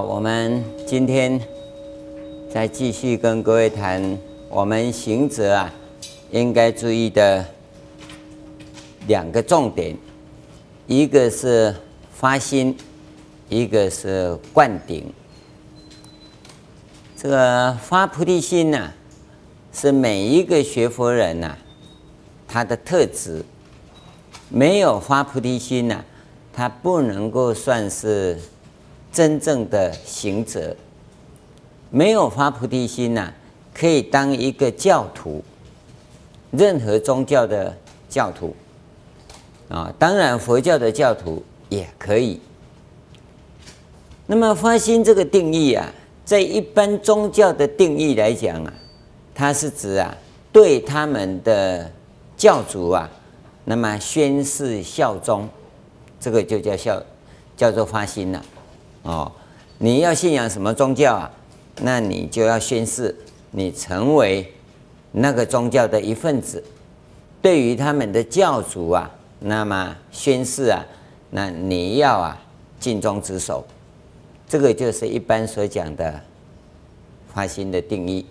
我们今天再继续跟各位谈我们行者啊，应该注意的两个重点，一个是发心，一个是灌顶。这个发菩提心呐、啊，是每一个学佛人呐、他的特质。没有发菩提心呐、啊，他不能够算是。真正的行者。没有发菩提心呐、可以当一个教徒，任何宗教的教徒。啊，当然佛教的教徒也可以。那么发心这个定义啊，在一般宗教的定义来讲啊，它是指啊，对他们的教主啊，那么宣誓效忠，这个就叫效，叫做发心了、哦，你要信仰什么宗教啊？那你就要宣誓，你成为那个宗教的一份子。对于他们的教主啊，那么宣誓啊，那你要啊尽忠职守。这个就是一般所讲的发心的定义。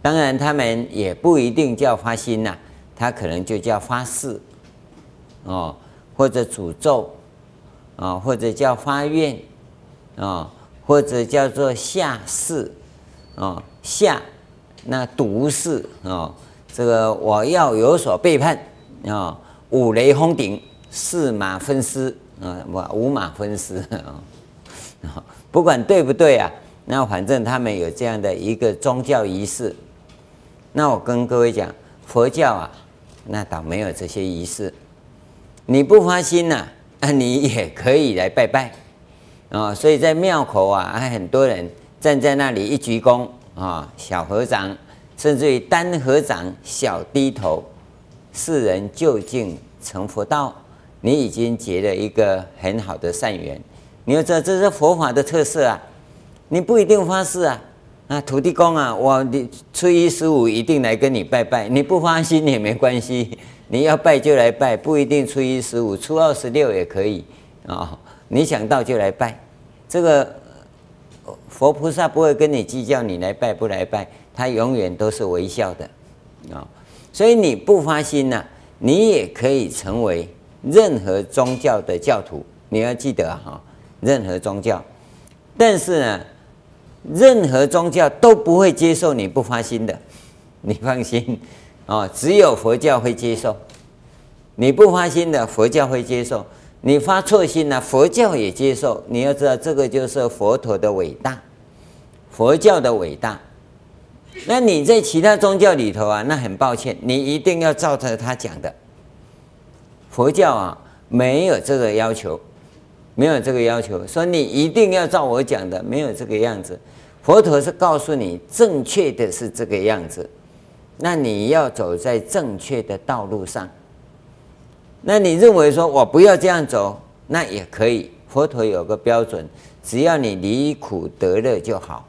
当然，他们也不一定叫发心呐、他可能就叫发誓，哦，或者诅咒，啊，或者叫发愿。啊、或者叫做下士，啊、下那毒士啊、这个我要有所背叛啊、五雷轰顶，四马分尸啊，我、哦、五马分尸啊、不管对不对啊，那反正他们有这样的一个宗教仪式。那我跟各位讲，佛教啊，那倒没有这些仪式。你不发心呐、啊，你也可以来拜拜。啊、所以在庙口啊，还很多人站在那里一鞠躬啊、小合掌，甚至于单合掌，小低头，世人究竟成佛道，你已经结了一个很好的善缘。你要知道，这是佛法的特色啊。你不一定发誓啊，啊，土地公啊，我你初一十五一定来跟你拜拜，你不发心也没关系，你要拜就来拜，不一定初一十五，初二十六也可以啊、哦，你想到就来拜。这个佛菩萨不会跟你计较你来拜不来拜，他永远都是微笑的啊。所以你不发心呐，你也可以成为任何宗教的教徒。你要记得哈，任何宗教，但是呢，任何宗教都不会接受你不发心的，你放心啊，只有佛教会接受。你不发心的，佛教会接受。你发错心了，佛教也接受。你要知道，这个就是佛陀的伟大，佛教的伟大。那你在其他宗教里头啊，那很抱歉，你一定要照着他讲的。佛教啊，没有这个要求，没有这个要求，说你一定要照我讲的，没有这个样子。佛陀是告诉你，正确的是这个样子，那你要走在正确的道路上。那你认为说我不要这样走，那也可以。佛陀有个标准，只要你离苦得乐就好，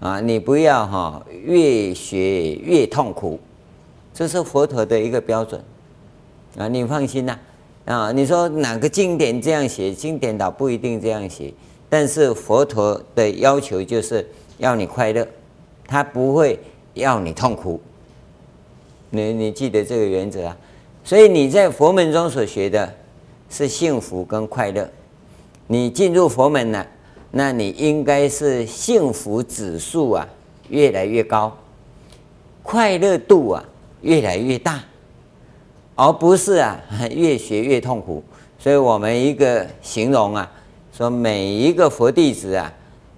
啊，你不要哈越学越痛苦，这是佛陀的一个标准，啊，你放心呐，啊，你说哪个经典这样写？经典倒不一定这样写，但是佛陀的要求就是要你快乐，他不会要你痛苦，你你记得这个原则啊。所以你在佛门中所学的是幸福跟快乐，你进入佛门了，那你应该是幸福指数啊越来越高，快乐度啊越来越大，而不是啊 越学越痛苦。所以我们一个形容啊，说每一个佛弟子啊，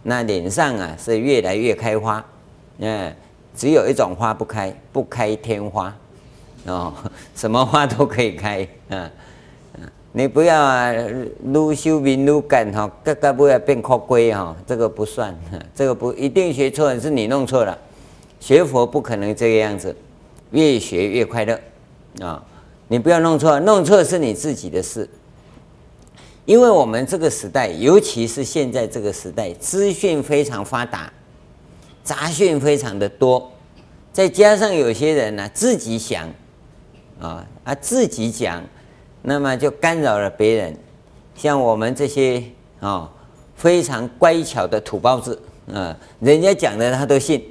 那脸上啊是越来越开花，嗯，只有一种花不开，不开天花。哦，什么花都可以开，嗯嗯，你不要啊，撸修明撸干哈，个个不要变靠龟哈，这个不算，这个不一定学错，是你弄错了。学佛不可能这个样子，越学越快乐啊！你不要弄错，弄错是你自己的事。因为我们这个时代，尤其是现在这个时代，资讯非常发达，杂讯非常的多，再加上有些人呢、自己想。啊啊！自己讲，那么就干扰了别人。像我们这些啊非常乖巧的土包子啊，人家讲的他都信，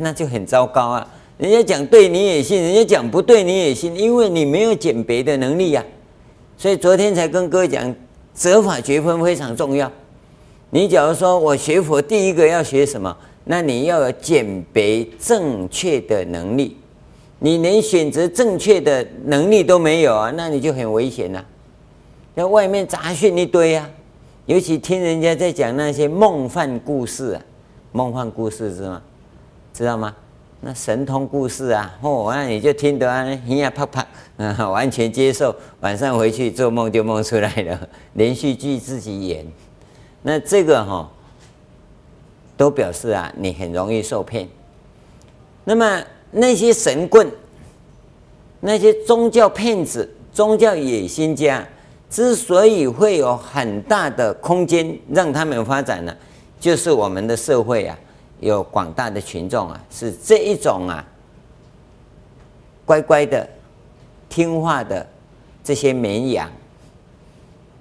那就很糟糕啊。人家讲对你也信，人家讲不对你也信，因为你没有鉴别的能力呀、所以昨天才跟哥讲，择法觉分非常重要。你假如说我学佛第一个要学什么？那你要有鉴别正确的能力。你连选择正确的能力都没有啊，那你就很危险了、啊。在外面杂讯一堆啊，尤其听人家在讲那些梦幻故事啊，梦幻故事是吗？知道吗？那神通故事啊，哦，那你就听得啊，一呀啪啪，完全接受。晚上回去做梦就梦出来了，连续剧自己演。那这个哈、都表示啊，你很容易受骗。那么那些神棍、那些宗教骗子、宗教野心家，之所以会有很大的空间让他们发展呢，就是我们的社会啊。有广大的群众啊，是这一种啊，乖乖的、听话的这些绵羊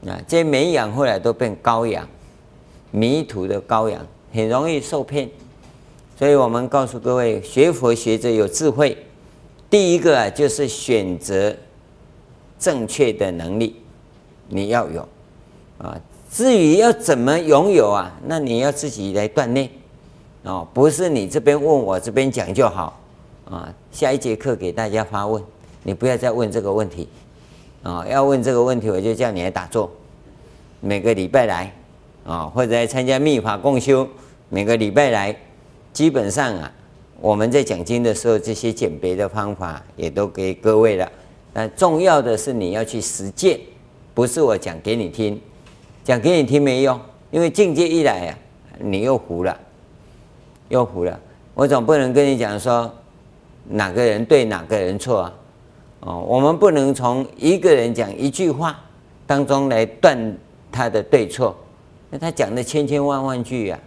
啊，这些绵羊后来都变羔羊，迷途的羔羊，很容易受骗。所以我们告诉各位，学佛学者有智慧，第一个啊，就是选择正确的能力，你要有啊。至于要怎么拥有啊，那你要自己来锻炼。哦，不是你这边问我这边讲就好啊！下一节课给大家发问，你不要再问这个问题啊！要问这个问题，我就叫你来打坐，每个礼拜来啊，或者来参加密法共修，每个礼拜来。基本上啊，我们在讲经的时候，这些鉴别的方法也都给各位了。但重要的是你要去实践，不是我讲给你听，讲给你听没用，因为境界一来啊，你又糊了。又糊了，我总不能跟你讲说哪个人对哪个人错啊？哦，我们不能从一个人讲一句话当中来断他的对错。那他讲的千千万万句啊，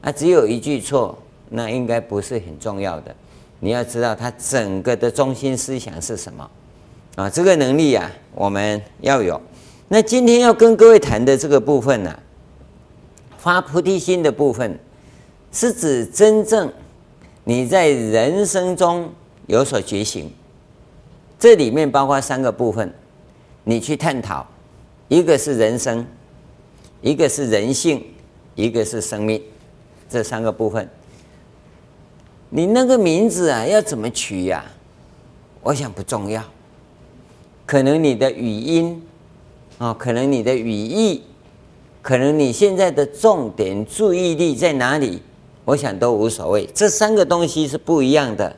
啊，只有一句错，那应该不是很重要的。你要知道他整个的中心思想是什么啊？这个能力啊，我们要有。那今天要跟各位谈的这个部分呢，发菩提心的部分。是指真正你在人生中有所觉醒，这里面包括三个部分，你去探讨，一个是人生，一个是人性，一个是生命，这三个部分。你那个名字啊，要怎么取呀？我想不重要，可能你的语音啊，可能你的语义，可能你现在的重点注意力在哪里？我想都无所谓，这三个东西是不一样的。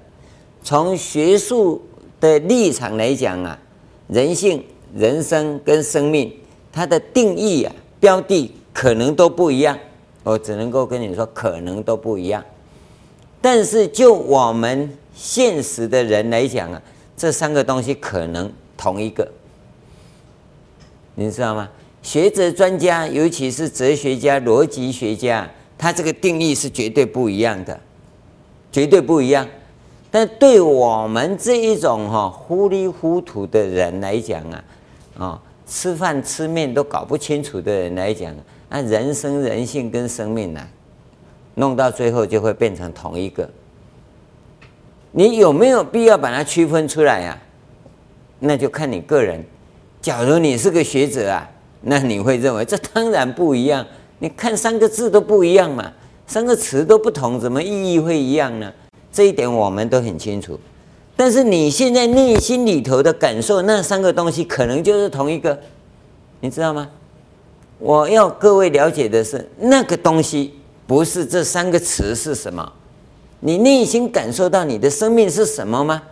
从学术的立场来讲啊，人性、人生跟生命，它的定义啊、标的可能都不一样。我只能够跟你说，可能都不一样。但是就我们现实的人来讲啊，这三个东西可能同一个，你知道吗？学者专家，尤其是哲学家、逻辑学家。他这个定义是绝对不一样的，绝对不一样。但对我们这一种哈糊里糊涂的人来讲啊，啊，吃饭吃面都搞不清楚的人来讲，那人生人性跟生命呢，弄到最后就会变成同一个。你有没有必要把它区分出来呀？那就看你个人。假如你是个学者啊，那你会认为这当然不一样。你看三个字都不一样嘛，三个词都不同，怎么意义会一样呢？这一点我们都很清楚。但是你现在内心里头的感受，那三个东西可能就是同一个，你知道吗？我要各位了解的是，那个东西不是这三个词是什么，你内心感受到你的生命是什么吗？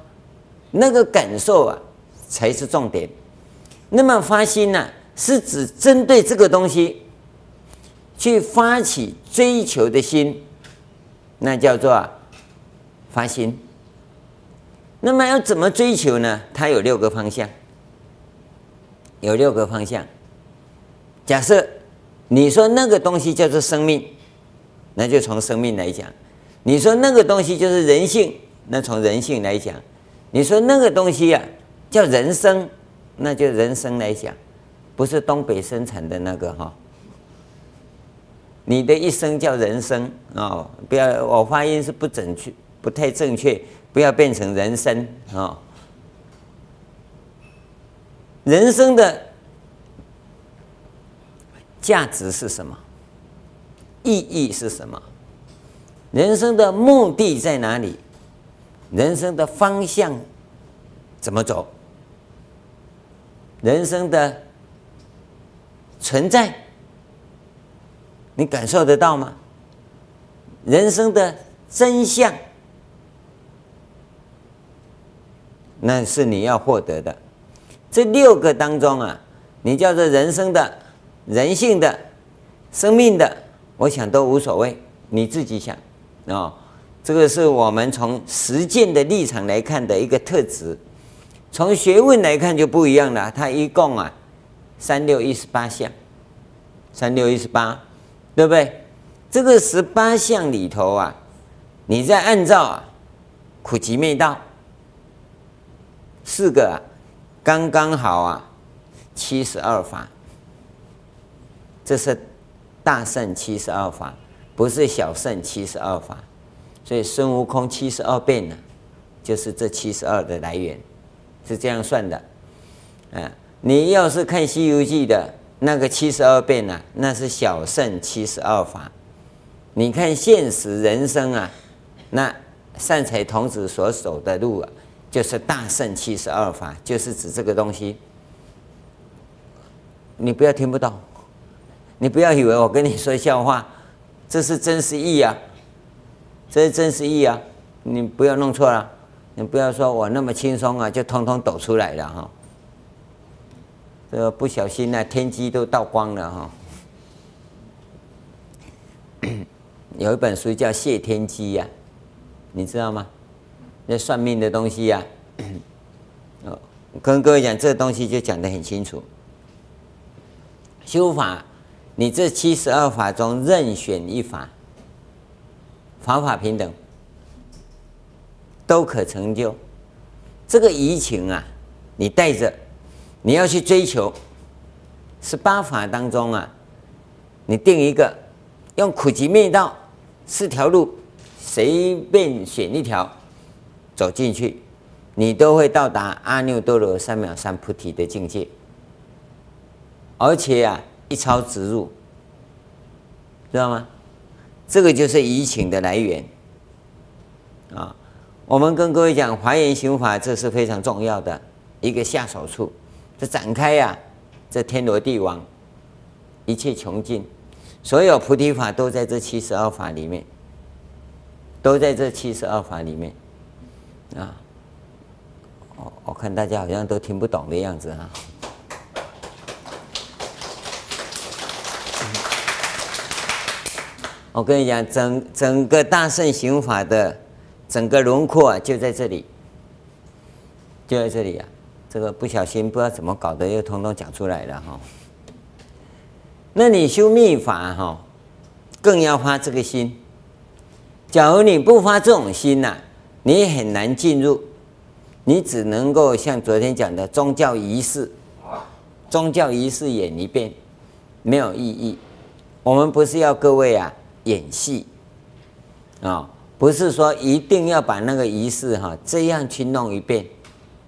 那个感受啊，才是重点。那么发心呢，是指针对这个东西。去发起追求的心，那叫做发心。那么要怎么追求呢？它有六个方向，有六个方向。假设你说那个东西叫做生命，那就从生命来讲；你说那个东西就是人性，那从人性来讲；你说那个东西呀、啊、叫人生，那就人生来讲，不是东北生产的那个哈。你的一生叫人生哦，不要我发音是不准确，不太正确，不要变成人生啊、哦。人生的价值是什么？意义是什么？人生的目的在哪里？人生的方向怎么走？人生的存在，你感受得到吗？人生的真相，那是你要获得的。这六个当中啊，你叫做人生的、人性的、生命的，我想都无所谓，你自己想啊、哦。这个是我们从实践的立场来看的一个特质。从学问来看就不一样了，它一共啊三六一十八项，三六一十八，对不对？这个十八项里头啊，你再按照啊苦集灭道四个啊，刚刚好啊七十二法，这是大圣七十二法，不是小圣七十二法，所以孙悟空七十二变呢，就是这七十二的来源。是这样算的，啊，你要是看《西游记》的那个七十二变啊，那是小圣七十二法。你看现实人生啊，那善财童子所走的路啊，就是大圣七十二法，就是指这个东西。你不要听不懂，你不要以为我跟你说笑话，这是真实意啊，这是真实意啊，你不要弄错了。你不要说我那么轻松啊，就通通抖出来了哈。这个不小心呢，天机都倒光了哈。有一本书叫《谢天机》呀，你知道吗？那算命的东西呀。哦，跟各位讲，这东西就讲得很清楚。修法，你这七十二法中任选一法，法法平等。都可成就，这个怡情啊，你带着，你要去追求。十八法当中啊，你定一个，用苦集灭道四条路，随便选一条，走进去，你都会到达阿耨多罗三藐三菩提的境界。而且啊，一超直入，知道吗？这个就是怡情的来源啊。我们跟各位讲华严行法，这是非常重要的一个下手处。这展开呀、这天罗地网，一切穷尽，所有菩提法都在这七十二法里面，都在这七十二法里面啊。我我看大家好像都听不懂的样子啊。我跟你讲，整整个大乘行法的。整个轮廓啊，就在这里，就在这里啊！这个不小心不知道怎么搞的，又通通讲出来了哈。那你修密法哈，更要发这个心。假如你不发这种心呐，你很难进入，你只能够像昨天讲的宗教仪式，宗教仪式演一遍，没有意义。我们不是要各位啊演戏啊。不是说一定要把那个仪式哈这样去弄一遍，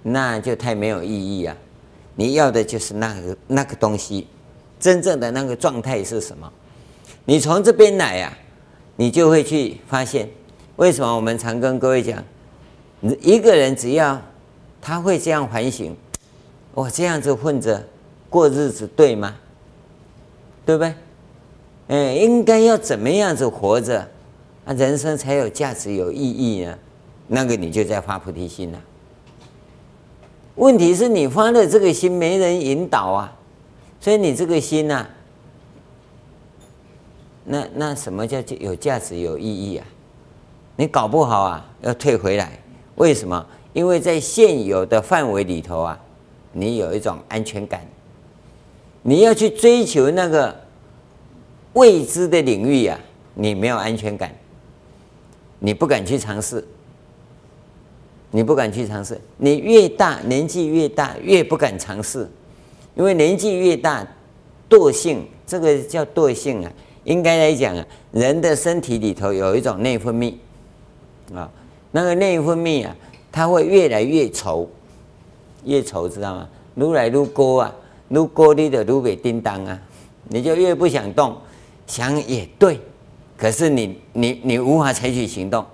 那就太没有意义啊！你要的就是那个那个东西，真正的那个状态是什么？你从这边来呀，你就会去发现，为什么我们常跟各位讲，一个人只要他会这样反省，我这样子混着过日子对吗？对不对？哎，应该要怎么样子活着？啊，人生才有价值、有意义呢。那个你就在发菩提心了。问题是你发的这个心没人引导啊，所以你这个心呐，那那什么叫有价值、有意义啊？你搞不好啊，要退回来。为什么？因为在现有的范围里头啊，你有一种安全感。你要去追求那个未知的领域啊，你没有安全感。你不敢去尝试，你不敢去尝试。你越大，年纪越大，越不敢尝试，因为年纪越大，惰性，这个叫惰性啊，应该来讲啊，人的身体里头有一种内分泌啊，那个内分泌啊，它会越来越稠，越稠知道吗？撸来越高啊，越高你的撸尾叮当啊，你就越不想动。想也对，可是你你你无法采取行动。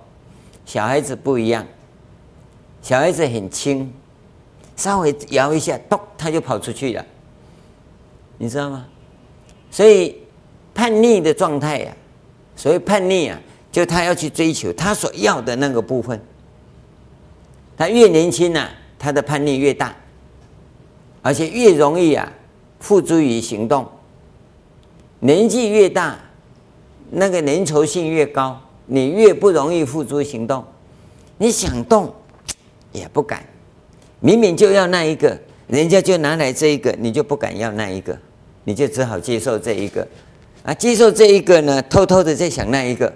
小孩子不一样，小孩子很轻，稍微摇一下，咚，他就跑出去了，你知道吗？所以叛逆的状态呀，所谓叛逆啊，就他要去追求他所要的那个部分。他越年轻呐，他的叛逆越大，而且越容易啊付诸于行动。年纪越大，那个粘稠性越高，你越不容易付诸行动。你想动也不敢，明明就要那一个，人家就拿来这一个，你就不敢要那一个，你就只好接受这一个。啊，接受这一个呢，偷偷的在想那一个，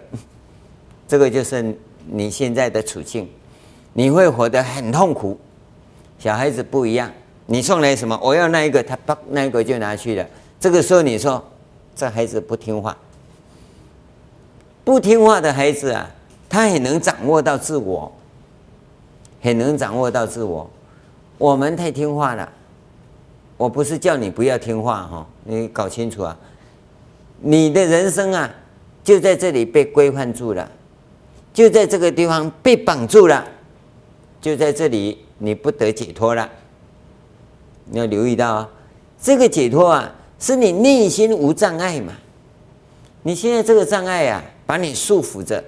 这个就是你现在的处境，你会活得很痛苦。小孩子不一样，你送来什么，我要那一个，他把那一个就拿去了。这个时候你说。这孩子不听话，不听话的孩子啊，他很能掌握到自我，很能掌握到自我。我们太听话了，我不是叫你不要听话哈，你搞清楚啊，你的人生啊，就在这里被规范住了，就在这个地方被绑住了，就在这里你不得解脱了。你要留意到啊，这个解脱啊。是你内心无障碍嘛？你现在这个障碍啊，把你束缚着，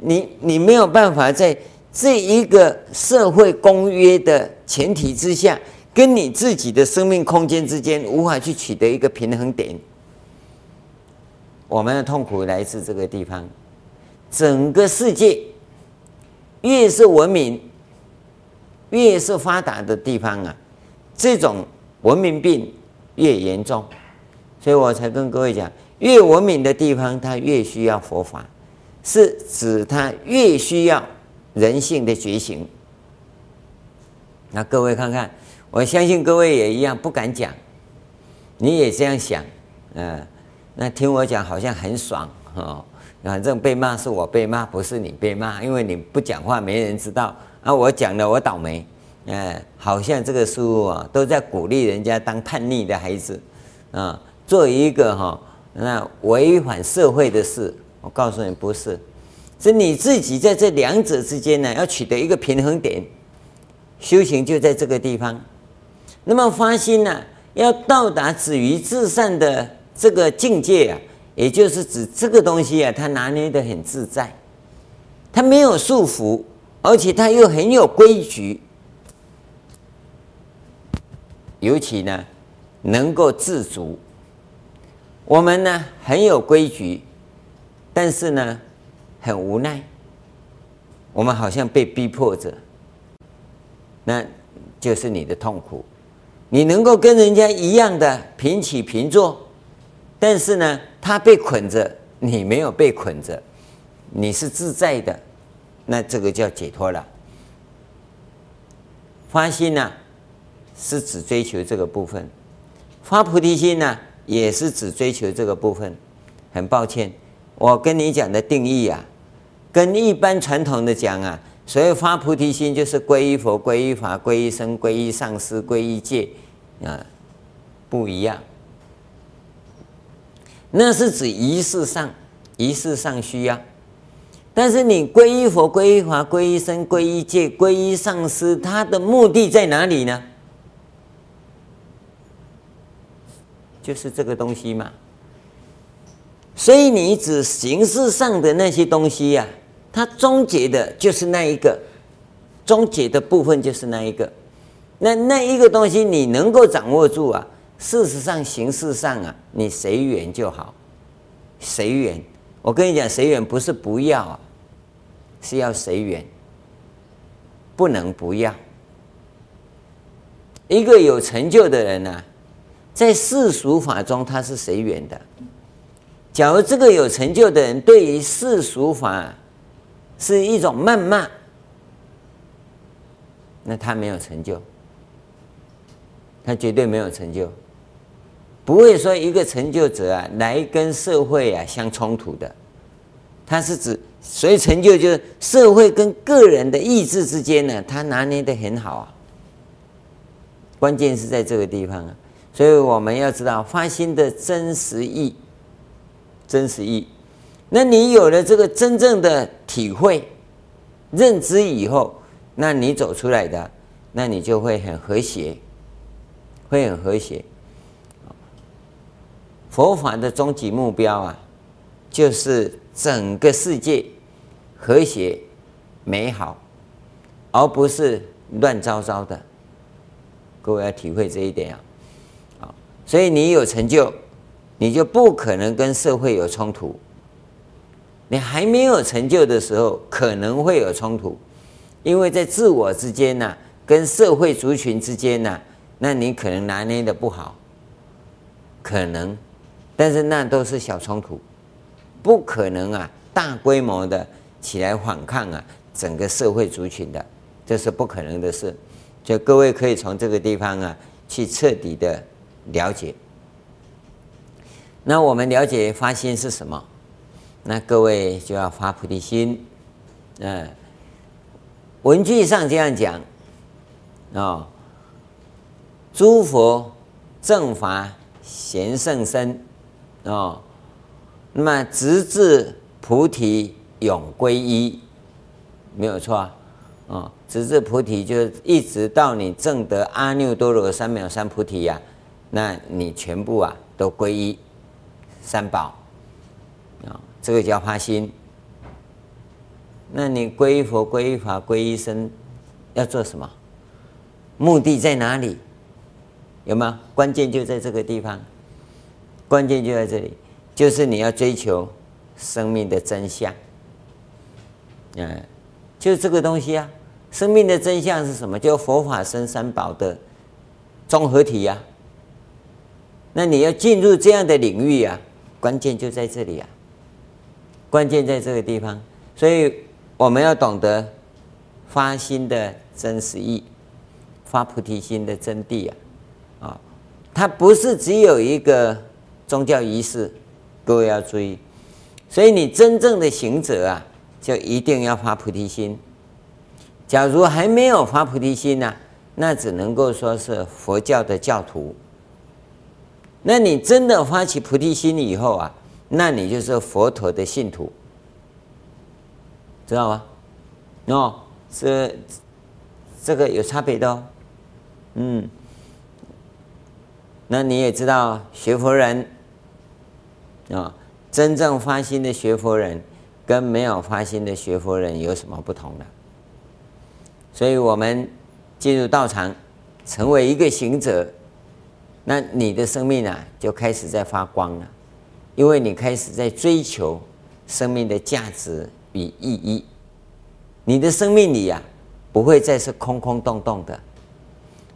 你你没有办法在这一个社会公约的前提之下，跟你自己的生命空间之间无法去取得一个平衡点。我们的痛苦来自这个地方。整个世界越是文明、越是发达的地方啊，这种文明病。越严重，所以我才跟各位讲，越文明的地方，它越需要佛法，是指它越需要人性的觉醒。那各位看看，我相信各位也一样不敢讲，你也这样想，嗯，那听我讲好像很爽哦，反正被骂是我被骂，不是你被骂，因为你不讲话，没人知道啊，我讲了我倒霉。哎，好像这个书啊，都在鼓励人家当叛逆的孩子，啊，做一个哈那违反社会的事。我告诉你，不是，是你自己在这两者之间呢，要取得一个平衡点。修行就在这个地方。那么发心呢，要到达止于至善的这个境界啊，也就是指这个东西啊，它拿捏得很自在，它没有束缚，而且它又很有规矩。尤其呢，能够自足。我们呢很有规矩，但是呢很无奈。我们好像被逼迫着，那就是你的痛苦。你能够跟人家一样的平起平坐，但是呢，他被捆着，你没有被捆着，你是自在的，那这个叫解脱了。发心呢、是只追求这个部分，发菩提心呢，也是只追求这个部分。很抱歉，我跟你讲的定义啊，跟一般传统的讲啊，所谓发菩提心就是皈依佛、皈依法、皈依僧、皈依上师、皈依戒啊，不一样。那是指仪式上，仪式上需要。但是你皈依佛、皈依法、皈依僧、皈依戒、皈依上师，它的目的在哪里呢？就是这个东西嘛，所以你指形式上的那些东西呀、它终结的就是那一个，终结的部分就是那一个，那那一个东西你能够掌握住啊，事实上形式上啊，你随缘就好，随缘。我跟你讲，随缘不是不要啊，是要随缘，不能不要。一个有成就的人呢、在世俗法中，他是随缘的。假如这个有成就的人对于世俗法是一种谩骂，那他没有成就，他绝对没有成就。不会说一个成就者啊来跟社会啊相冲突的，他是指所以成就就是社会跟个人的意志之间呢，他拿捏的很好啊。关键是在这个地方啊，所以我们要知道发心的真实意，真实意。那你有了这个真正的体会、认知以后，那你走出来的，那你就会很和谐，会很和谐。佛法的终极目标啊，就是整个世界和谐美好，而不是乱糟糟的。各位要体会这一点啊，所以你有成就，你就不可能跟社会有冲突。你还没有成就的时候，可能会有冲突，因为在自我之间呢、跟社会族群之间呢、那你可能拿捏的不好，可能，但是那都是小冲突，不可能啊，大规模的起来反抗啊，整个社会族群的，这是不可能的事。就各位可以从这个地方啊，去彻底的了解。那我们了解发心是什么？那各位就要发菩提心，嗯，文句上这样讲啊，哦，诸佛正法贤圣身哦，那么直至菩提永归依，没有错啊，哦，直至菩提就一直到你证得阿耨多罗三藐三菩提呀，那你全部啊都归依三宝啊。这个叫发心。那你皈依佛、皈依法、皈依僧，要做什么？目的在哪里？有吗？关键就在这个地方。关键就在这里，就是你要追求生命的真相。嗯，就这个东西啊。生命的真相是什么？就佛法僧三宝的综合体呀、啊。那你要进入这样的领域啊，关键就在这里啊。关键在这个地方，所以我们要懂得发心的真实意，发菩提心的真谛啊！啊，它不是只有一个宗教仪式，各位要注意。所以你真正的行者啊，就一定要发菩提心。假如还没有发菩提心呢、那只能够说是佛教的教徒。那你真的发起菩提心以后啊，那你就是佛陀的信徒，知道吗？哦，这这个有差别的哦。嗯，那你也知道学佛人啊、真正发心的学佛人跟没有发心的学佛人有什么不同呢？所以我们进入道场，成为一个行者，那你的生命啊就开始在发光了。因为你开始在追求生命的价值与意义，你的生命里呀、啊，不会再是空空洞洞的，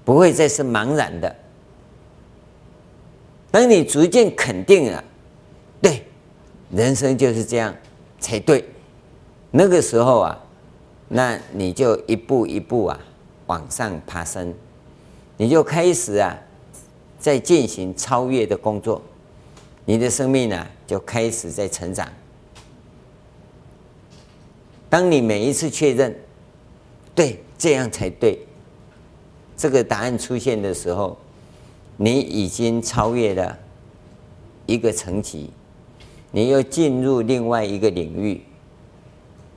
不会再是茫然的。当你逐渐肯定了，对，人生就是这样才对，那个时候啊，那你就一步一步啊往上爬升，你就开始啊在进行超越的工作。你的生命呢，就开始在成长。当你每一次确认，对，这样才对，这个答案出现的时候，你已经超越了一个层级，你又进入另外一个领域。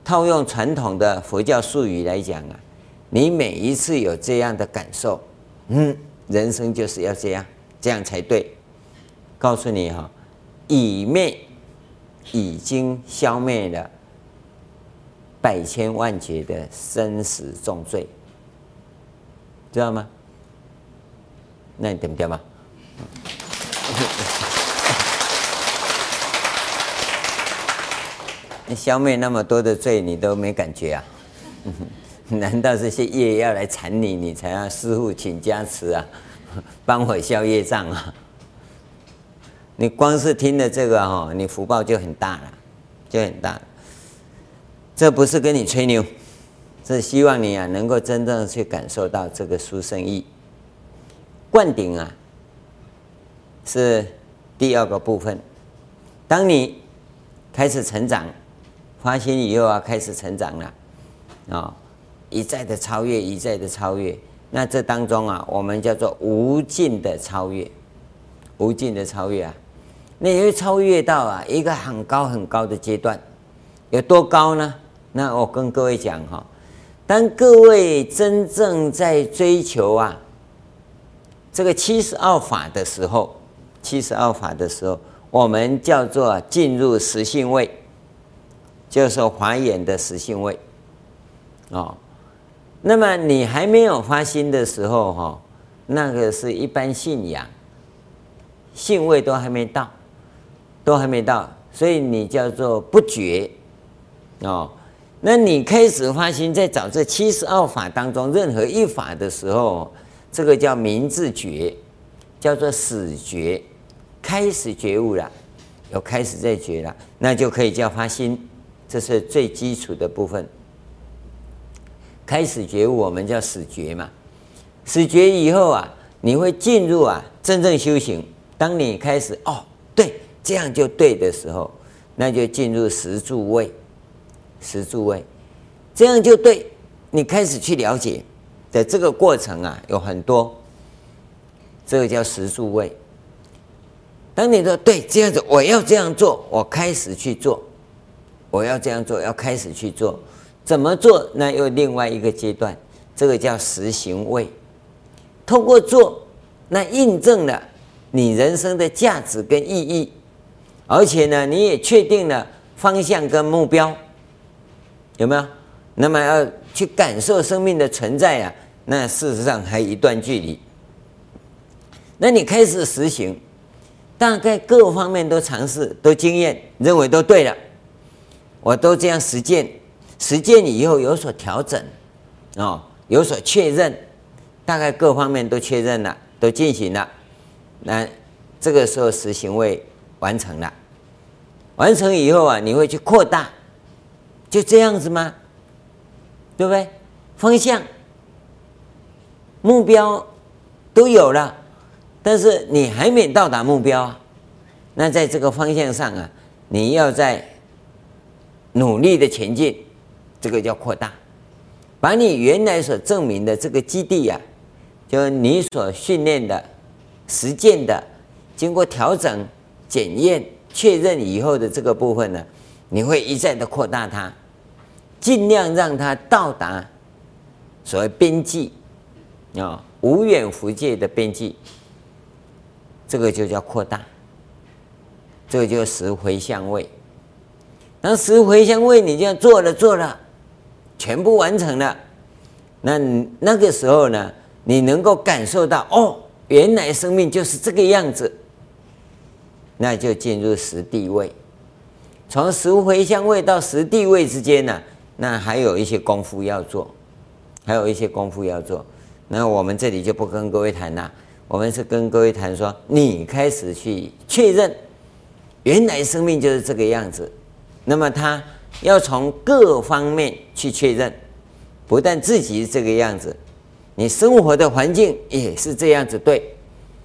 套用传统的佛教术语来讲啊，你每一次有这样的感受，嗯，人生就是要这样，这样才对。告诉你哈。已灭，已经消灭了百千万劫的生死重罪，知道吗？那你对不掉吗？你消灭那么多的罪，你都没感觉啊？难道这些业要来缠你，你才要师父请加持啊？帮我消业障啊？你光是听了这个哈，你福报就很大了，就很大。这不是跟你吹牛，是希望你啊能够真正去感受到这个殊胜义。灌顶啊，是第二个部分。当你开始成长，发心以后啊，开始成长了，啊、哦，一再的超越，一再的超越。那这当中啊，我们叫做无尽的超越，无尽的超越啊，那你会超越到啊一个很高很高的阶段，有多高呢？那我跟各位讲哈，当各位真正在追求啊这个七十二法的时候，七十二法的时候，我们叫做进入实性位，就是华严的实性位，哦。那么你还没有发心的时候，哈，那个是一般信仰，信位都还没到，都还没到，所以你叫做不觉，哦，那你开始发心，在找这七十二法当中任何一法的时候，这个叫明自觉，叫做始觉，开始觉悟了，有开始在觉了，那就可以叫发心，这是最基础的部分。开始觉悟，我们叫始觉嘛。始觉以后啊，你会进入啊真正修行。当你开始哦，对，这样就对的时候，那就进入实住位。实住位，这样就对。你开始去了解的这个过程啊，有很多。这个叫实住位。当你说对，这样子，我要这样做，我开始去做。我要这样做，要开始去做。怎么做？那又另外一个阶段，这个叫实行位。通过做，那印证了你人生的价值跟意义，而且呢，你也确定了方向跟目标，有没有？那么要去感受生命的存在啊，那事实上还有一段距离。那你开始实行，大概各方面都尝试，都经验，认为都对了，我都这样实践。实践以后有所调整，哦，有所确认，大概各方面都确认了，都进行了，那这个时候实行位完成了，完成以后啊，你会去扩大，就这样子吗？对不对？方向、目标都有了，但是你还没到达目标啊，那在这个方向上啊，你要在努力的前进。这个叫扩大，把你原来所证明的这个基地呀、啊，就你所训练的、实践的，经过调整、检验、确认以后的这个部分呢，你会一再的扩大它，尽量让它到达所谓边际啊，无远弗届的边际，这个就叫扩大，这个就是回向位。当十回向位你这样做了做了。全部完成了，那那个时候呢，你能够感受到哦，原来生命就是这个样子，那就进入实地位。从实回向位到实地位之间呢，那还有一些功夫要做，还有一些功夫要做。那我们这里就不跟各位谈了，我们是跟各位谈说，你开始去确认，原来生命就是这个样子，那么它。要从各方面去确认，不但自己是这个样子，你生活的环境也是这样子，对。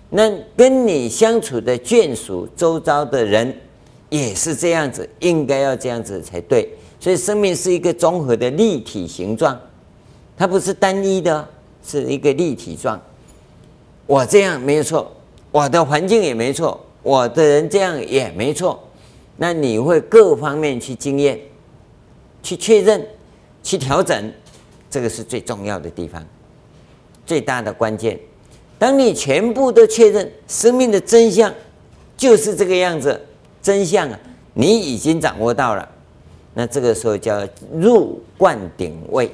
那跟你相处的眷属、周遭的人也是这样子，应该要这样子才对。所以生命是一个综合的立体形状，它不是单一的，是一个立体状。我这样没有错，我的环境也没错，我的人这样也没错。那你会各方面去经验。去确认，去调整，这个是最重要的地方，最大的关键。当你全部都确认生命的真相就是这个样子，真相啊，你已经掌握到了，那这个时候叫入灌顶位。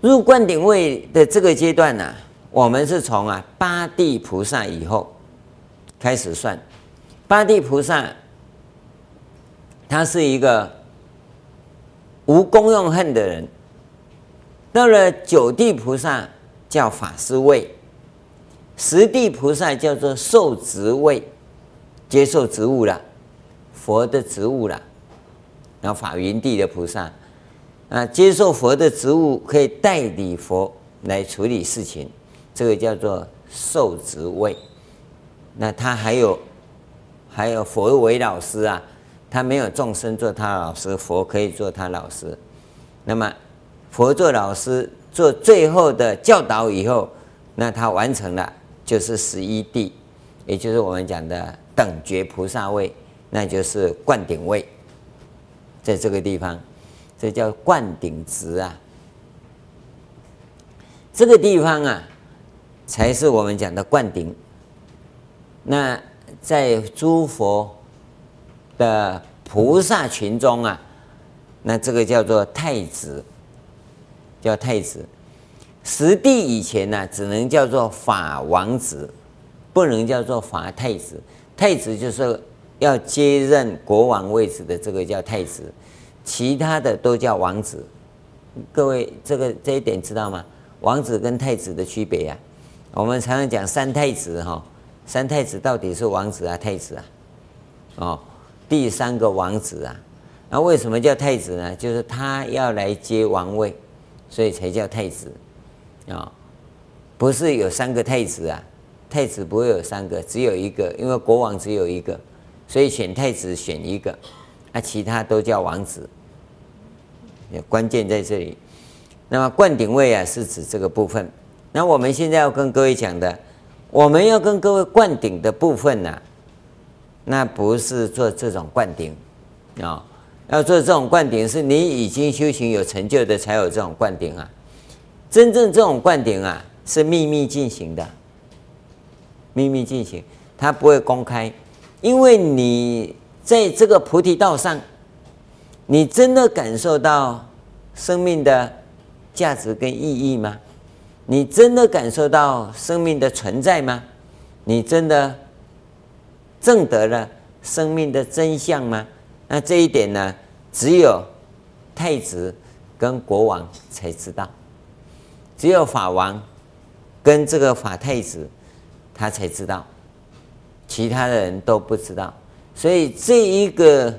入灌顶位的这个阶段呢、啊，我们是从啊八地菩萨以后开始算，八地菩萨，他是一个。无功用恨的人，到了九地菩萨叫法师位，十地菩萨叫做受职位，接受职务了，佛的职务了。然后法云地的菩萨啊，接受佛的职务，可以代理佛来处理事情，这个叫做受职位。那他还有还有佛为老师啊，他没有众生做他老师，佛可以做他老师。那么佛做老师做最后的教导以后，那他完成了就是十一地，也就是我们讲的等觉菩萨位，那就是灌顶位，在这个地方，这叫灌顶值啊。这个地方啊，才是我们讲的灌顶。那在诸佛的菩萨群中啊，那这个叫做太子，叫太子。十地以前呢、只能叫做法王子，不能叫做法太子。太子就是要接任国王位置的，这个叫太子。其他的都叫王子。各位，这个这一点知道吗？王子跟太子的区别、啊，我们常常讲三太子哈，三太子到底是王子啊太子啊？哦，第三个王子啊，那为什么叫太子呢？就是他要来接王位，所以才叫太子啊，不是有三个太子啊，太子不会有三个，只有一个，因为国王只有一个，所以选太子选一个，那其他都叫王子，关键在这里。那么灌顶位啊，是指这个部分。那我们现在要跟各位讲的，我们要跟各位灌顶的部分呢、那不是做这种灌顶啊、要做这种灌顶，是你已经修行有成就的才有这种灌顶啊。真正这种灌顶啊，是秘密进行的，秘密进行，它不会公开，因为你在这个菩提道上，你真的感受到生命的。价值跟意义吗？你真的感受到生命的存在吗？你真的证得了生命的真相吗？那这一点呢，只有太子跟国王才知道，只有法王跟这个法太子他才知道，其他的人都不知道。所以这一个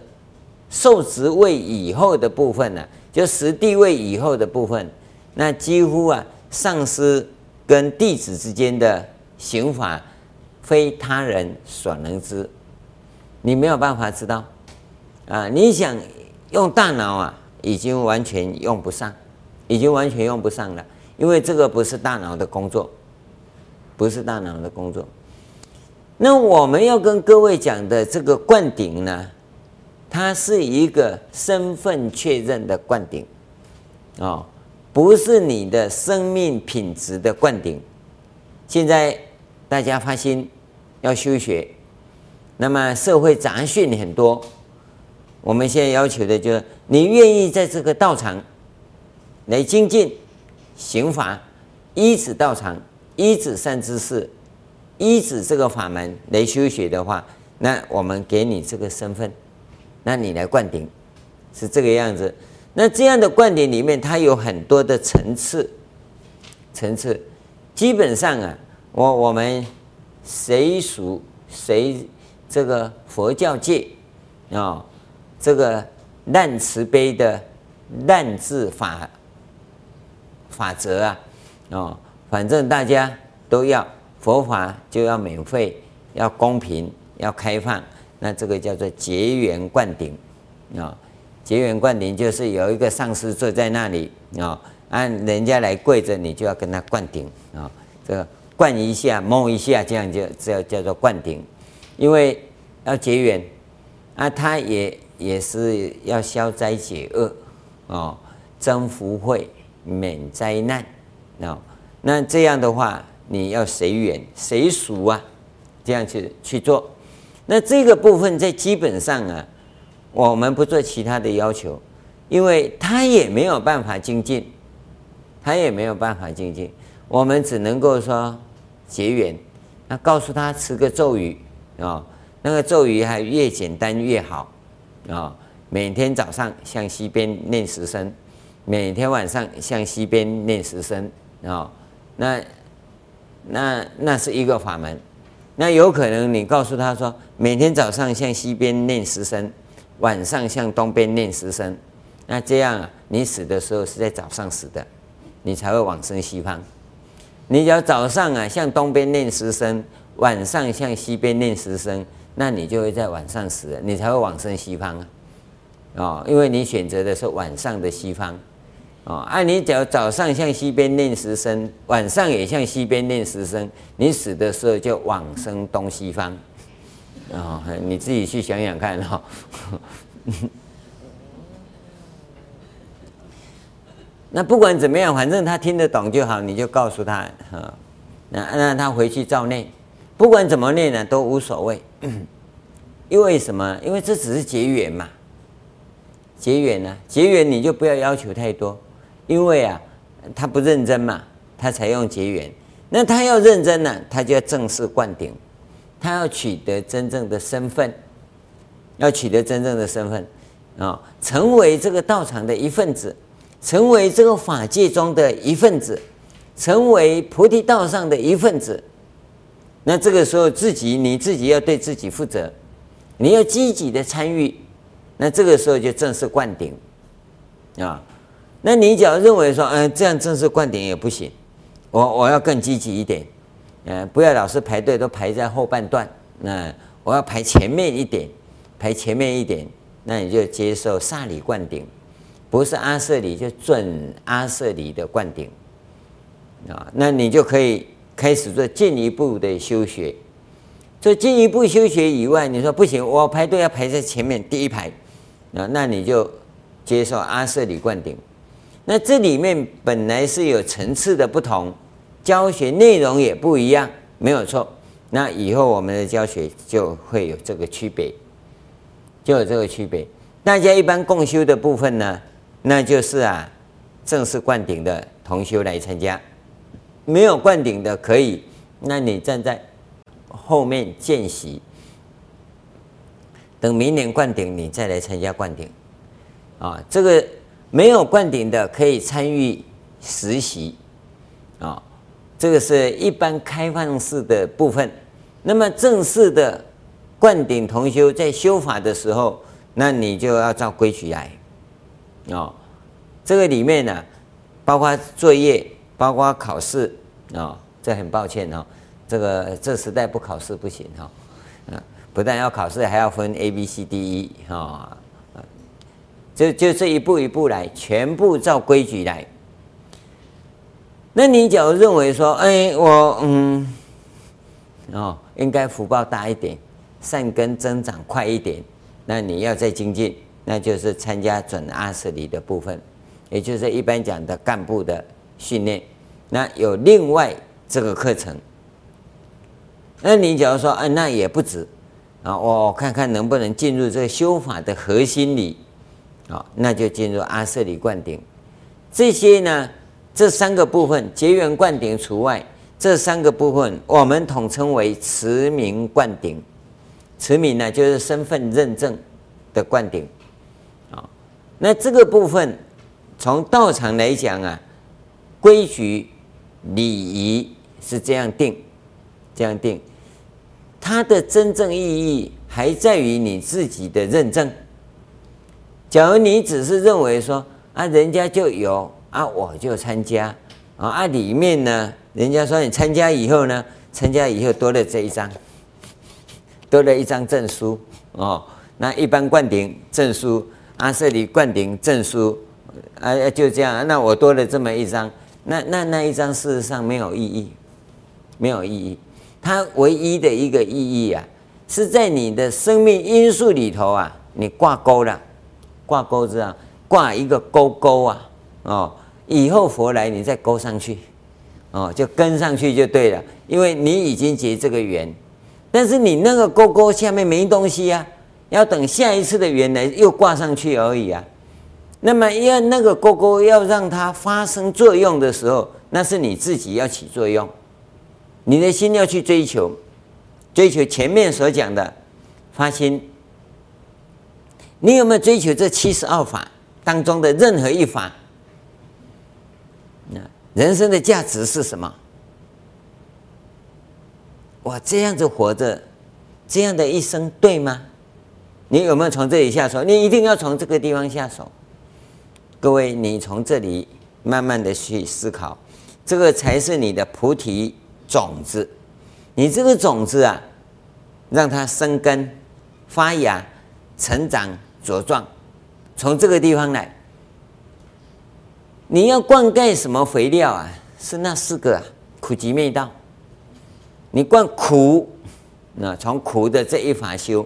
受职位以后的部分呢、就十地位以后的部分。那几乎啊，上师跟弟子之间的行法，非他人所能知，你没有办法知道啊！你想用大脑啊，已经完全用不上，已经完全用不上了，因为这个不是大脑的工作，不是大脑的工作。那我们要跟各位讲的这个灌顶呢，它是一个身份确认的灌顶，哦。不是你的生命品质的灌顶。现在大家发心要修学，那么社会杂讯很多，我们现在要求的就是你愿意在这个道场来精进行法，依止道场，依止善知识，依止这个法门来修学的话，那我们给你这个身份，那你来灌顶，是这个样子。那这样的灌顶里面，它有很多的层次，层次，基本上啊，我我们谁属谁这个佛教界啊、哦，这个滥慈悲的滥智法法则啊，哦，反正大家都要佛法就要免费，要公平，要开放，那这个叫做结缘灌顶啊。哦结缘灌顶就是有一个上师坐在那里啊，按人家来跪着，你就要跟他灌顶啊。这个灌一下、摸一下，这样就叫叫做灌顶。因为要结缘啊，他也也是要消灾解厄哦，增福慧、免灾难啊。那这样的话，你要随缘随俗啊，这样去去做。那这个部分在基本上啊。我们不做其他的要求，因为他也没有办法精进，他也没有办法精进。我们只能够说结缘，那告诉他持个咒语啊，那个咒语还越简单越好啊。每天早上向西边念十声，每天晚上向西边念十声啊。那那那是一个法门。那有可能你告诉他说，每天早上向西边念十声。晚上向东边念十声，那这样啊，你死的时候是在早上死的，你才会往生西方。你只要早上啊向东边念十声，晚上向西边念十声，那你就会在晚上死，你才会往生西方啊！哦，因为你选择的是晚上的西方，哦，按、啊、你只要早上向西边念十声，晚上也向西边念十声，你死的时候就往生东西方，哦，你自己去想想看哈。哦那不管怎么样，反正他听得懂就好，你就告诉他，哈，那让他回去照念，不管怎么念呢，都无所谓。因为什么？因为这只是结缘嘛，结缘呢、结缘你就不要要求太多，因为啊，他不认真嘛，他才用结缘。那他要认真呢、他就要正式灌顶，他要取得真正的身份，要取得真正的身份啊，成为这个道场的一份子。成为这个法界中的一份子，成为菩提道上的一份子，那这个时候自己你自己要对自己负责，你要积极的参与，那这个时候就正式灌顶啊。那你只要认为说，嗯，这样正式灌顶也不行，我我要更积极一点，嗯，不要老是排队都排在后半段，那我要排前面一点，排前面一点，那你就接受刹理灌顶。不是阿舍里，就准阿舍里的灌顶啊，那你就可以开始做进一步的修学。做进一步修学以外，你说不行，我排队要排在前面第一排啊，那你就接受阿舍里灌顶。那这里面本来是有层次的不同，教学内容也不一样，没有错。那以后我们的教学就会有这个区别，就有这个区别。大家一般共修的部分呢？那就是啊，正式灌顶的同修来参加，没有灌顶的可以，那你站在后面见习，等明年灌顶你再来参加灌顶，啊，这个没有灌顶的可以参与实习，啊，这个是一般开放式的部分。那么正式的灌顶同修在修法的时候，那你就要照规矩来。哦，这个里面呢、包括作业，包括考试啊、哦，这很抱歉哦，这个这时代不考试不行哈，啊、不但要考试，还要分 A B C D E 哈、哦，就就这一步一步来，全部照规矩来。那你假如认为说，哎，我嗯，哦，应该福报大一点，善根增长快一点，那你要再精进。那就是参加准阿舍里的部分，也就是一般讲的干部的训练。那有另外这个课程。那你假如说，哎，那也不止啊，我看看能不能进入这个修法的核心里，啊，那就进入阿舍里灌顶。这些呢，这三个部分结缘灌顶除外，这三个部分我们统称为持名灌顶。持名呢，就是身份认证的灌顶。那这个部分，从道场来讲啊，规矩礼仪是这样定，这样定，它的真正意义还在于你自己的认证。假如你只是认为说啊，人家就有啊，我就参加啊，啊里面呢，人家说你参加以后呢，参加以后多了这一张，多了一张证书哦，那一般灌顶证书。阿舍里灌顶证书，啊，就这样。那我多了这么一张，那那那一张事实上没有意义，没有意义。它唯一的一个意义啊，是在你的生命因素里头啊，你挂钩了，挂钩子啊，挂一个钩钩啊，哦，以后佛来你再勾上去，哦，就跟上去就对了，因为你已经结这个缘，但是你那个钩钩下面没东西呀、啊。要等下一次的缘来又挂上去而已啊。那么要那个勾勾要让它发生作用的时候，那是你自己要起作用，你的心要去追求，追求前面所讲的发心。你有没有追求这七十二法当中的任何一法？那人生的价值是什么？我这样子活着，这样的一生对吗？你有没有从这里下手？你一定要从这个地方下手。各位，你从这里慢慢的去思考，这个才是你的菩提种子，你这个种子啊，让它生根、发芽、成长、茁壮，从这个地方来。你要灌溉什么肥料啊？是那四个啊，苦集灭道。你灌苦，那从苦的这一法修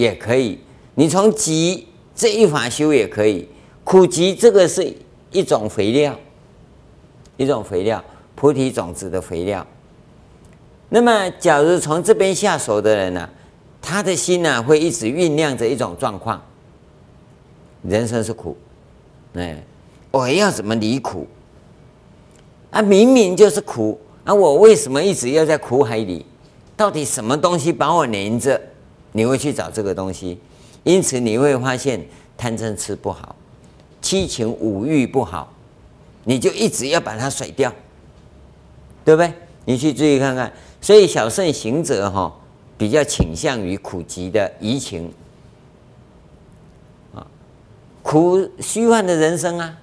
也可以；你从集这一法修也可以。苦集这个是一种肥料，一种肥料，菩提种子的肥料。那么，假如从这边下手的人呢、他的心呢、会一直酝酿着一种状况。人生是苦，哎，我要怎么离苦？啊，明明就是苦，啊，我为什么一直要在苦海里？到底什么东西把我黏着？你会去找这个东西，因此你会发现贪嗔痴不好，七情五欲不好，你就一直要把它甩掉，对不对？你去注意看看。所以小圣行者哈，比较倾向于苦集的移情啊，苦虚幻的人生啊。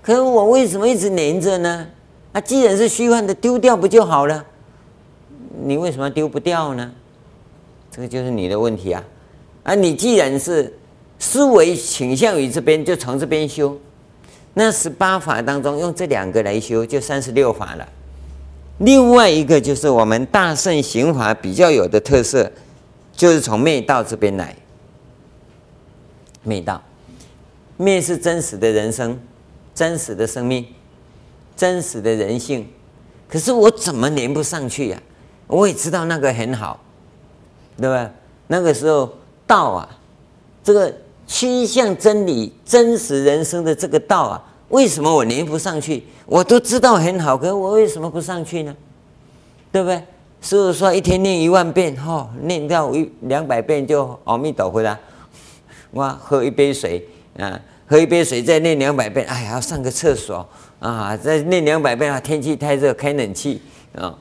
可是我为什么一直黏着呢？啊，既然是虚幻的，丢掉不就好了？你为什么丢不掉呢？这个就是你的问题啊！啊，你既然是思维倾向于这边，就从这边修。那十八法当中用这两个来修，就三十六法了。另外一个就是我们大圣行法比较有的特色，就是从灭道这边来。灭道，灭是真实的人生，真实的生命，真实的人性。可是我怎么连不上去呀、我也知道那个很好，对吧？那个时候道啊，这个趋向真理、真实人生的这个道啊。为什么我连不上去？我都知道很好，可我为什么不上去呢？对不对？师父说一天念一万遍，哈、哦，念到一两百遍就阿弥陀佛了。我喝一杯水啊，喝一杯水再念两百遍，哎呀，上个厕所啊，再念两百遍啊，天气太热，开冷气啊。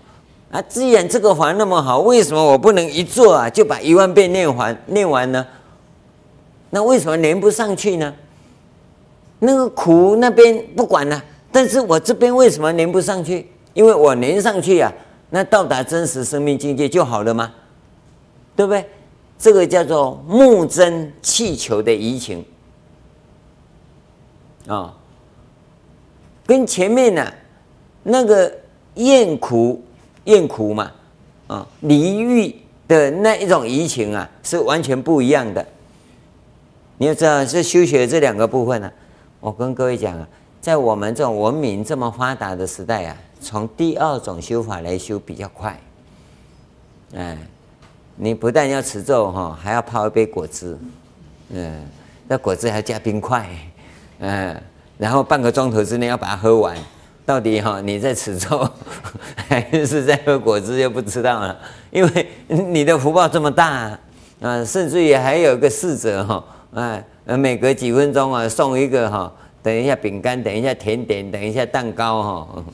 啊，既然这个环那么好，为什么我不能一坐啊就把一万遍念完念完呢？那为什么连不上去呢？那个苦那边不管了，但是我这边为什么连不上去？因为我连上去啊，那到达真实生命境界就好了吗？对不对？这个叫做目真气求的移情啊、跟前面呢、那个厌苦厌苦嘛啊离欲的那一种移情啊，是完全不一样的。你要知道，是修学这两个部分呢、我跟各位讲啊，在我们这种文明这么发达的时代啊，从第二种修法来修比较快。哎，你不但要持咒哈，还要泡一杯果汁，嗯，那果汁还要加冰块，嗯，然后半个钟头之内要把它喝完。到底哈你在持咒 还是在喝果汁就不知道了，因为你的福报这么大啊，啊甚至于还有个侍者哈，哎。每隔几分钟啊，送一个哈，等一下饼干，等一下甜点，等一下蛋糕哈，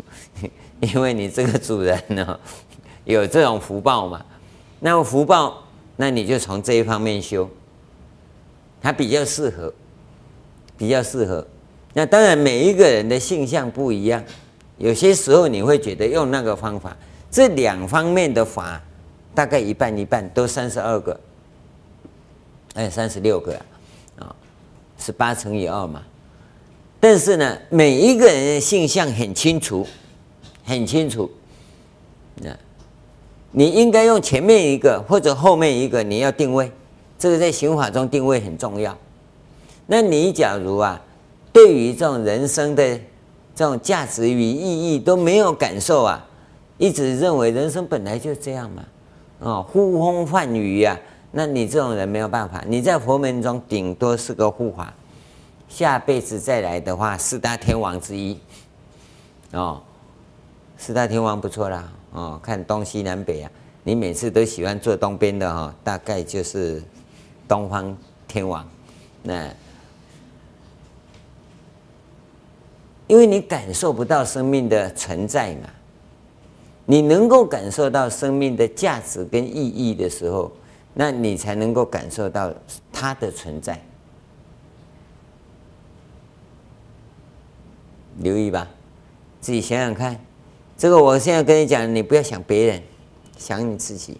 因为你这个主人呢，有这种福报嘛，那福报，那你就从这一方面修，它比较适合，比较适合。那当然，每一个人的性相不一样，有些时候你会觉得用那个方法，这两方面的法，大概一半一半，都三十二个，哎，三十六个啊。十八乘以二嘛，但是呢，每一个人的性相很清楚，很清楚。那，你应该用前面一个或者后面一个，你要定位，这个在刑法中定位很重要。那你假如啊，对于这种人生的这种价值与意义都没有感受啊，一直认为人生本来就这样嘛，啊，呼风唤雨呀。那你这种人没有办法，你在佛门中顶多是个护法，下辈子再来的话，四大天王之一，哦，四大天王不错啦，哦，看东西南北啊，你每次都喜欢坐东边的哈，大概就是东方天王，那因为你感受不到生命的存在嘛，你能够感受到生命的价值跟意义的时候。那你才能够感受到它的存在，留意吧，自己想想看，这个我现在跟你讲，你不要想别人，想你自己。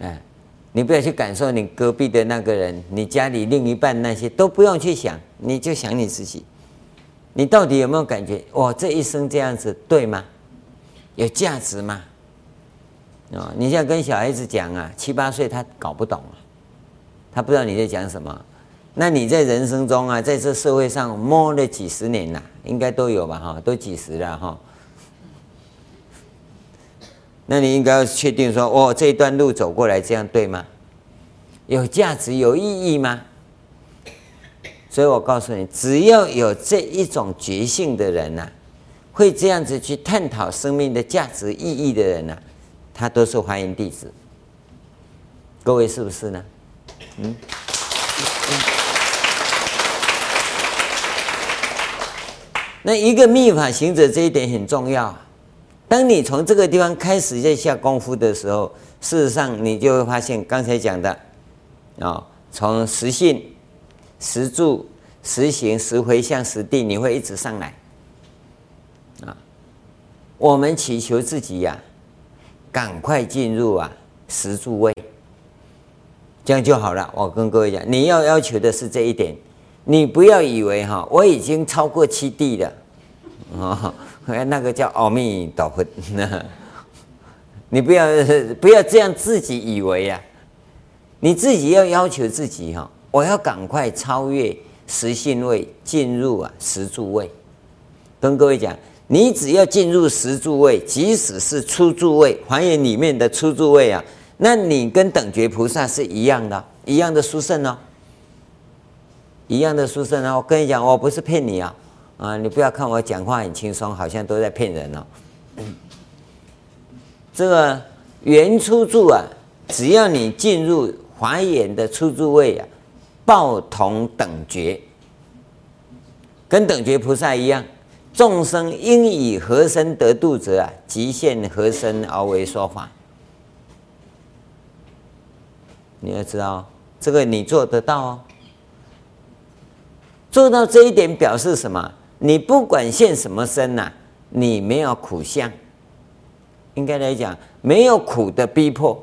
哎，你不要去感受你隔壁的那个人，你家里另一半那些都不用去想，你就想你自己。你到底有没有感觉？哇，这一生这样子对吗？有价值吗？哦，你现在跟小孩子讲啊，七八岁他搞不懂啊，他不知道你在讲什么。那你在人生中啊，在这社会上摸了几十年了，应该都有吧？哈，都几十了哈。那你应该要确定说，哦，这一段路走过来这样对吗？有价值、有意义吗？所以我告诉你，只要有这一种觉性的人呐、会这样子去探讨生命的价值意义的人呐、他都是华严弟子。各位是不是呢？嗯。那一个密法行者这一点很重要。当你从这个地方开始在下功夫的时候，事实上你就会发现刚才讲的啊，从实性。实住、实行、实回向、实地，你会一直上来啊！我们祈求自己呀、赶快进入啊实住位，这样就好了。我跟各位讲，你要要求的是这一点，你不要以为哈，我已经超过七地了啊，那个叫阿弥陀佛，你不要不要这样自己以为呀、你自己要要求自己哈。我要赶快超越实信位，进入啊实住位。跟各位讲，你只要进入实住位，即使是初住位，华严里面的初住位啊，那你跟等觉菩萨是一样的，一样的殊胜哦，一样的殊胜哦。我跟你讲，我不是骗你啊，啊，你不要看我讲话很轻松，好像都在骗人哦。这个原初住啊，只要你进入华严的初住位啊。报同等觉，跟等觉菩萨一样，众生应以何身得度者啊，即现何身而为说法。你要知道，这个你做得到哦。做到这一点表示什么？你不管现什么身呐、你没有苦相，应该来讲，没有苦的逼迫。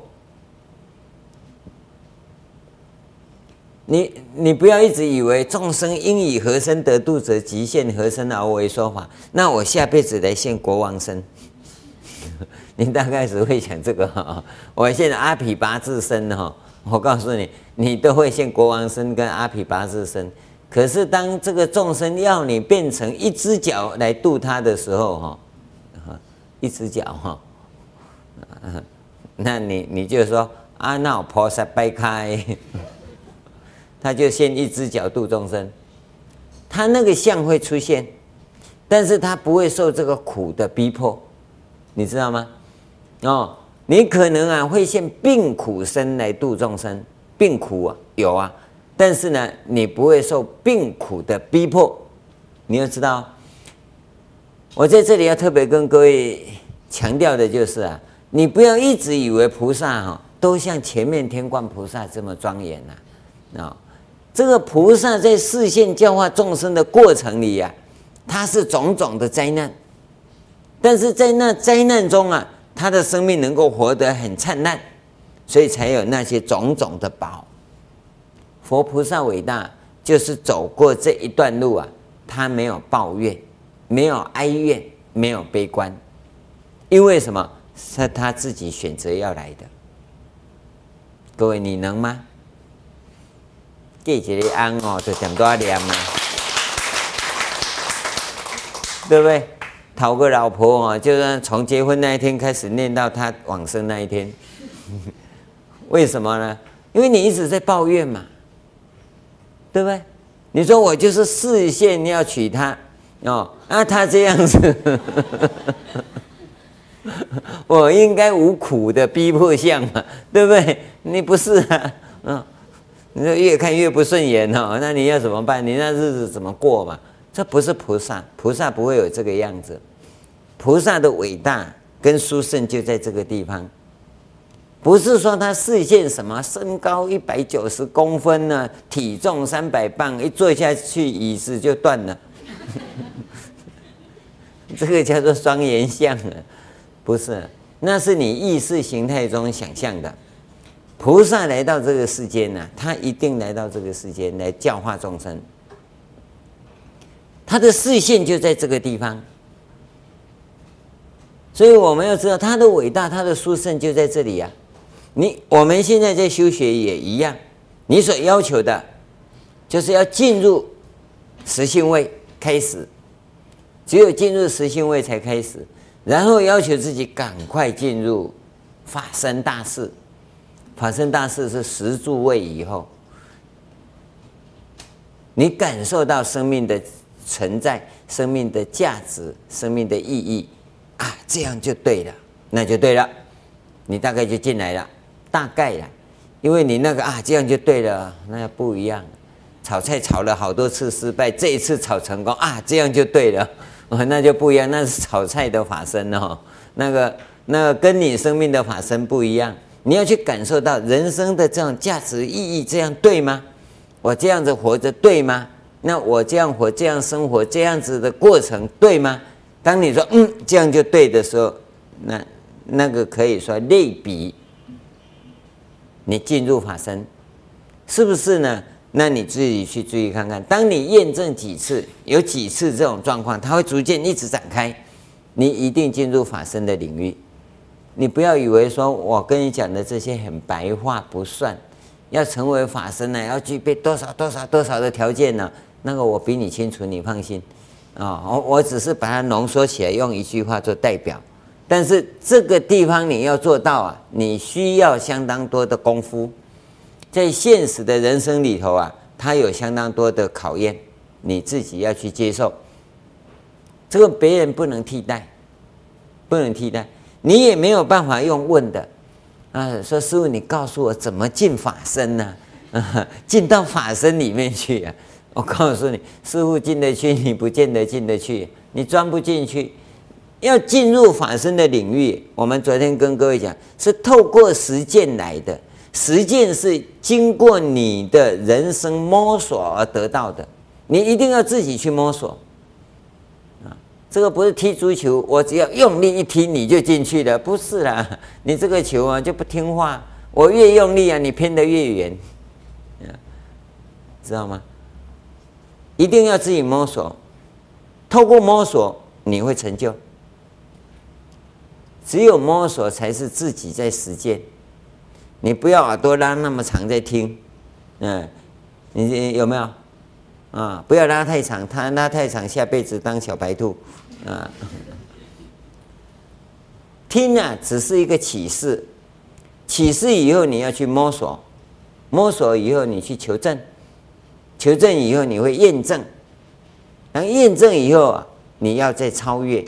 你你不要一直以为众生应以何身得度者，即现何身而为说法。那我下辈子来现国王身，你大概只会想这个哈。我现在阿毗跋致身哈，我告诉你，你都会现国王身跟阿毗跋致身。可是当这个众生要你变成一只脚来度他的时候哈，一只脚哈，那你你就说阿耨婆萨掰开。他就先一只脚度众生，他那个相会出现，但是他不会受这个苦的逼迫，你知道吗？哦，你可能啊会现病苦身来度众生，病苦啊有啊，但是呢你不会受病苦的逼迫，你要知道，我在这里要特别跟各位强调的就是啊，你不要一直以为菩萨哈都像前面天观菩萨这么庄严呐，啊。这个菩萨在示现教化众生的过程里呀、啊，他是种种的灾难，但是在那灾难中啊，他的生命能够活得很灿烂，所以才有那些种种的宝。佛菩萨伟大，就是走过这一段路啊，他没有抱怨，没有哀怨，没有悲观，因为什么？是他自己选择要来的。各位，你能吗？给一个安哦，就点多念嘛，对不对？讨个老婆哦，就算从结婚那一天开始念到他往生那一天，为什么呢？因为你一直在抱怨嘛，对不对？你说我就是视线要娶她哦，啊，她这样子，我应该无苦的逼迫相嘛，对不对？你不是啊，嗯。你说越看越不顺眼哦，那你要怎么办？你那日子怎么过嘛？这不是菩萨，菩萨不会有这个样子。菩萨的伟大跟殊胜就在这个地方，不是说他视线什么身高一百九十公分呢，体重三百磅，一坐下去椅子就断了。这个叫做双缘相啊，不是，那是你意识形态中想象的。菩萨来到这个世间呢，他一定来到这个世间来教化众生，他的视线就在这个地方。所以我们要知道他的伟大，他的殊胜就在这里呀、你我们现在在修学也一样，你所要求的，就是要进入实性位开始，只有进入实性位才开始，然后要求自己赶快进入法身大事。法身大士是十住位以后，你感受到生命的存在、生命的价值、生命的意义。啊，这样就对了，那就对了，你大概就进来了，大概了，因为你那个啊，这样就对了，那不一样，炒菜炒了好多次失败，这一次炒成功啊，这样就对了，那就不一样，那是炒菜的法身哦，那个那个跟你生命的法身不一样，你要去感受到人生的这种价值意义，这样对吗？我这样子活着对吗？那我这样活这样生活这样子的过程对吗？当你说嗯，这样就对的时候，那那个可以说类比你进入法身，是不是呢？那你自己去注意看看。当你验证几次，有几次这种状况，它会逐渐一直展开，你一定进入法身的领域。你不要以为说我跟你讲的这些很白话不算，要成为法身呢，要具备多少多少多少的条件呢？那个我比你清楚，你放心。啊，我我只是把它浓缩起来，用一句话做代表。但是这个地方你要做到啊，你需要相当多的功夫。在现实的人生里头啊，它有相当多的考验，你自己要去接受。这个别人不能替代，不能替代，你也没有办法用问的啊。说师傅，你告诉我怎么进法身呢？啊，进到法身里面去啊。我告诉你，师傅进得去，你不见得进得去，你钻不进去。要进入法身的领域，我们昨天跟各位讲，是透过实践来的。实践是经过你的人生摸索而得到的，你一定要自己去摸索。这个不是踢足球，我只要用力一踢你就进去了，不是啦。你这个球啊就不听话，我越用力啊，你偏得越远，知道吗？一定要自己摸索，透过摸索你会成就。只有摸索才是自己在实践。你不要耳朵拉那么长在听，嗯，你有没有？啊，不要拉太长，他拉太长，下辈子当小白兔，啊。听啊，只是一个启示，启示以后你要去摸索，摸索以后你去求证。求证以后，你会验证。当验证以后啊，你要再超越。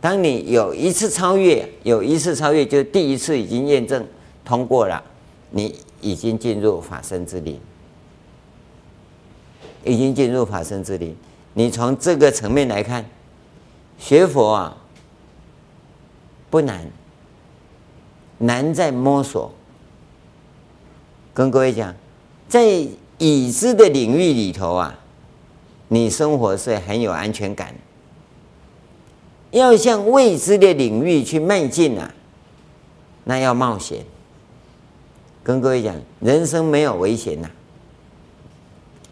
当你有一次超越，有一次超越，就第一次已经验证通过了，你已经进入法身之林，已经进入法身之林。你从这个层面来看，学佛啊不难，难在摸索。跟各位讲，在。已知的领域里头啊，你生活是很有安全感。要向未知的领域去迈进啊，那要冒险。跟各位讲，人生没有危险呐，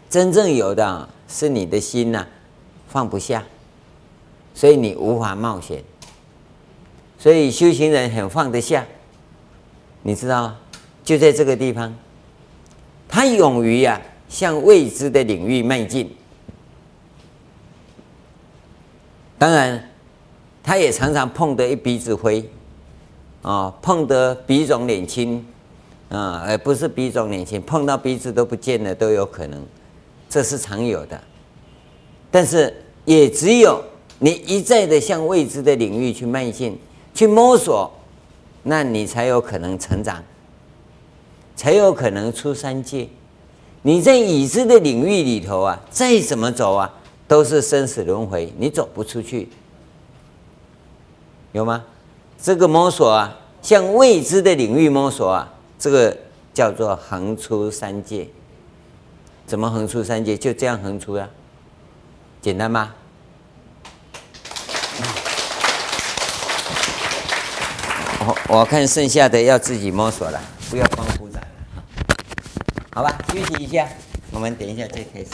真正有的是你的心呐放不下，所以你无法冒险。所以修行人很放得下，你知道，就在这个地方。他勇于呀向未知的领域迈进，当然，他也常常碰得一鼻子灰，啊，碰得鼻肿脸青，啊，而不是鼻肿脸青，碰到鼻子都不见了都有可能，这是常有的。但是也只有你一再的向未知的领域去迈进、去摸索，那你才有可能成长。才有可能出三界。你在已知的领域里头啊，再怎么走啊，都是生死轮回，你走不出去，有吗？这个摸索啊，向未知的领域摸索啊，这个叫做横出三界。怎么横出三节？就这样横出呀，简单吗？我我看剩下的要自己摸索了，不要光鼓掌，好吧？休息一下，我们等一下再开始。